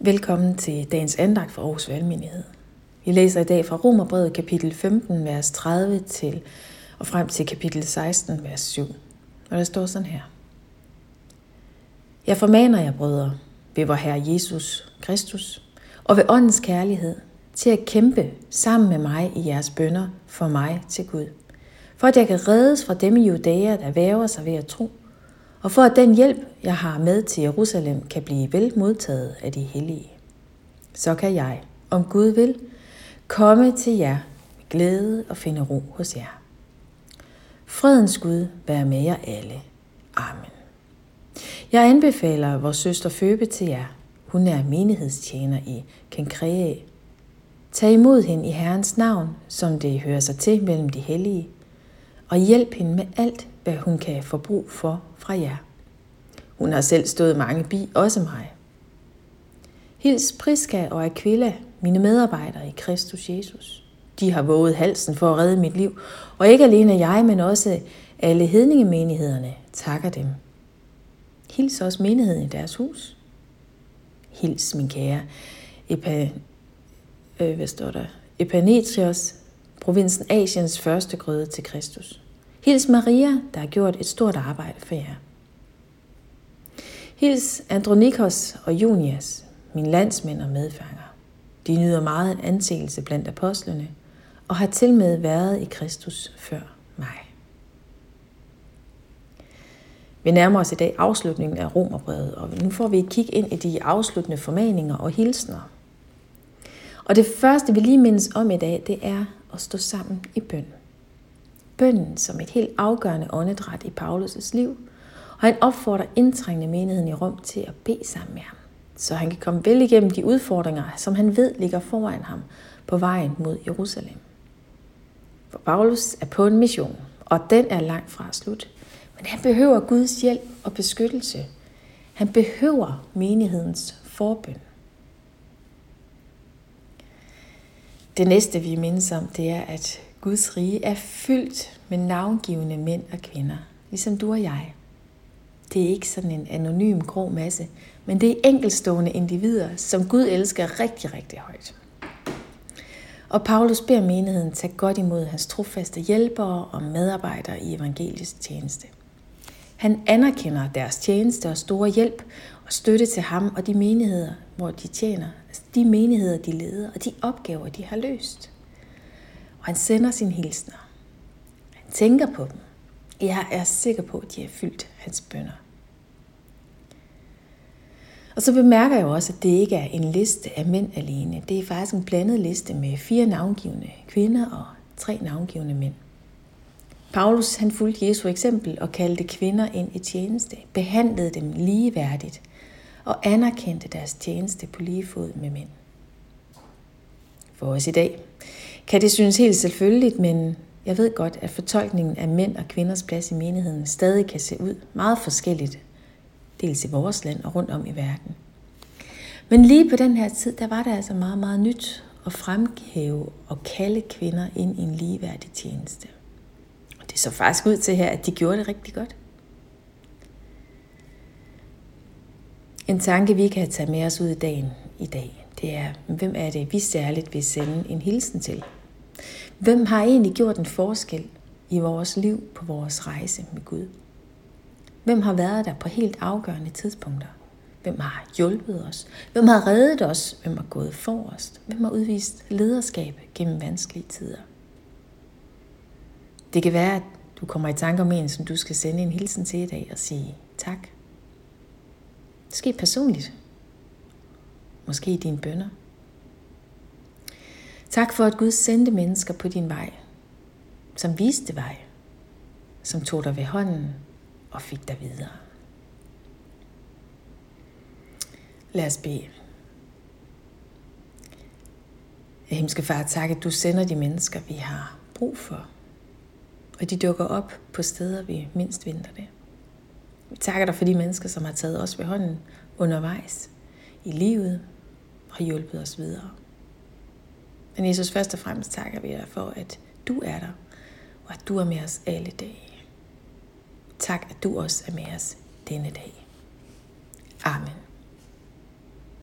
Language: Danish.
Velkommen til dagens andagt for Aarhus Valgmenighed. Vi læser i dag fra Romerbrevet kapitel 15, vers 30 til og frem til kapitel 16, vers 7. Og der står sådan her. Jeg formaner jer, brødre, ved vor Herre Jesus Kristus, og ved åndens kærlighed, til at kæmpe sammen med mig i jeres bønder for mig til Gud. For at jeg kan reddes fra dem i Judæa, der væver sig ved at tro, og for at den hjælp, jeg har med til Jerusalem, kan blive vel modtaget af de hellige. Så kan jeg, om Gud vil, komme til jer med glæde og finde ro hos jer. Fredens Gud være med jer alle. Amen. Jeg anbefaler vores søster Føbe til jer. Hun er menighedstjener i Kenkrea. Tag imod hende i Herrens navn, som det hører sig til mellem de hellige, og hjælp hende med alt, hvad hun kan få brug for fra jer. Hun har selv stået mange bi, også mig. Hils Priska og Aquila, mine medarbejdere i Kristus Jesus. De har våget halsen for at redde mit liv, og ikke alene jeg, men også alle hedningemenighederne takker dem. Hils også menigheden i deres hus. Hils min kære Epa, øh, hvad står der? Epanetrios, provinsen Asiens første grøde til Kristus. Hils Maria, der har gjort et stort arbejde for jer. Hils Andronikos og Junias, mine landsmænd og medfanger. De nyder meget anseelse blandt apostlene og har til med været i Kristus før mig. Vi nærmer os i dag afslutningen af Romerbrevet, og nu får vi et kig ind i de afsluttende formaninger og hilsner. Og det første, vi lige mindes om i dag, det er at stå sammen i bøn. Bønnen som et helt afgørende åndedræt i Paulus' liv, og han opfordrer indtrængende menigheden i Rom til at bede sammen med ham, så han kan komme vel igennem de udfordringer, som han ved ligger foran ham på vejen mod Jerusalem. For Paulus er på en mission, og den er langt fra slut. Men han behøver Guds hjælp og beskyttelse. Han behøver menighedens forbøn. Det næste, vi mindes om, det er, at Guds rige er fyldt med navngivende mænd og kvinder, ligesom du og jeg. Det er ikke sådan en anonym grå masse, men det er enkelstående individer, som Gud elsker rigtig, rigtig højt. Og Paulus beder menigheden tage godt imod hans trofaste hjælpere og medarbejdere i evangelisk tjeneste. Han anerkender deres tjeneste og store hjælp og støtte til ham og de menigheder, hvor de tjener, altså de menigheder, de leder og de opgaver, de har løst. Og han sender sin hilsner. Han tænker på dem. Jeg er sikker på, at de har fyldt hans bønder. Og så bemærker jeg også, at det ikke er en liste af mænd alene. Det er faktisk en blandet liste med fire navngivende kvinder og tre navngivende mænd. Paulus han fulgte Jesu eksempel og kaldte kvinder ind i tjeneste, behandlede dem ligeværdigt og anerkendte deres tjeneste på lige fod med mænd. For os i dag kan det synes helt selvfølgeligt, men jeg ved godt, at fortolkningen af mænd og kvinders plads i menigheden stadig kan se ud meget forskelligt, dels i vores land og rundt om i verden. Men lige på den her tid, der var det altså meget, meget nyt at fremhæve og kalde kvinder ind i en ligeværdig tjeneste. Og det så faktisk ud til her, at de gjorde det rigtig godt. En tanke, vi kan tage med os ud i dagen i dag, det er, hvem er det, vi særligt vil sende en hilsen til? Hvem har egentlig gjort en forskel i vores liv på vores rejse med Gud? Hvem har været der på helt afgørende tidspunkter? Hvem har hjulpet os? Hvem har reddet os? Hvem har gået forrest? Hvem har udvist lederskab gennem vanskelige tider? Det kan være, at du kommer i tanke om en, som du skal sende en hilsen til i dag og sige tak. Måske personligt. Måske i dine bønder. Tak for, at Gud sendte mennesker på din vej, som viste vej, som tog dig ved hånden og fik dig videre. Lad os bede. Himmelske Far, tak, at du sender de mennesker, vi har brug for. Og de dukker op på steder, vi mindst venter det. Vi takker dig for de mennesker, som har taget os ved hånden undervejs i livet og hjulpet os videre. Men Jesus, først og fremmest takker vi dig for, at du er der, og at du er med os alle dage. Tak, at du også er med os denne dag. Amen.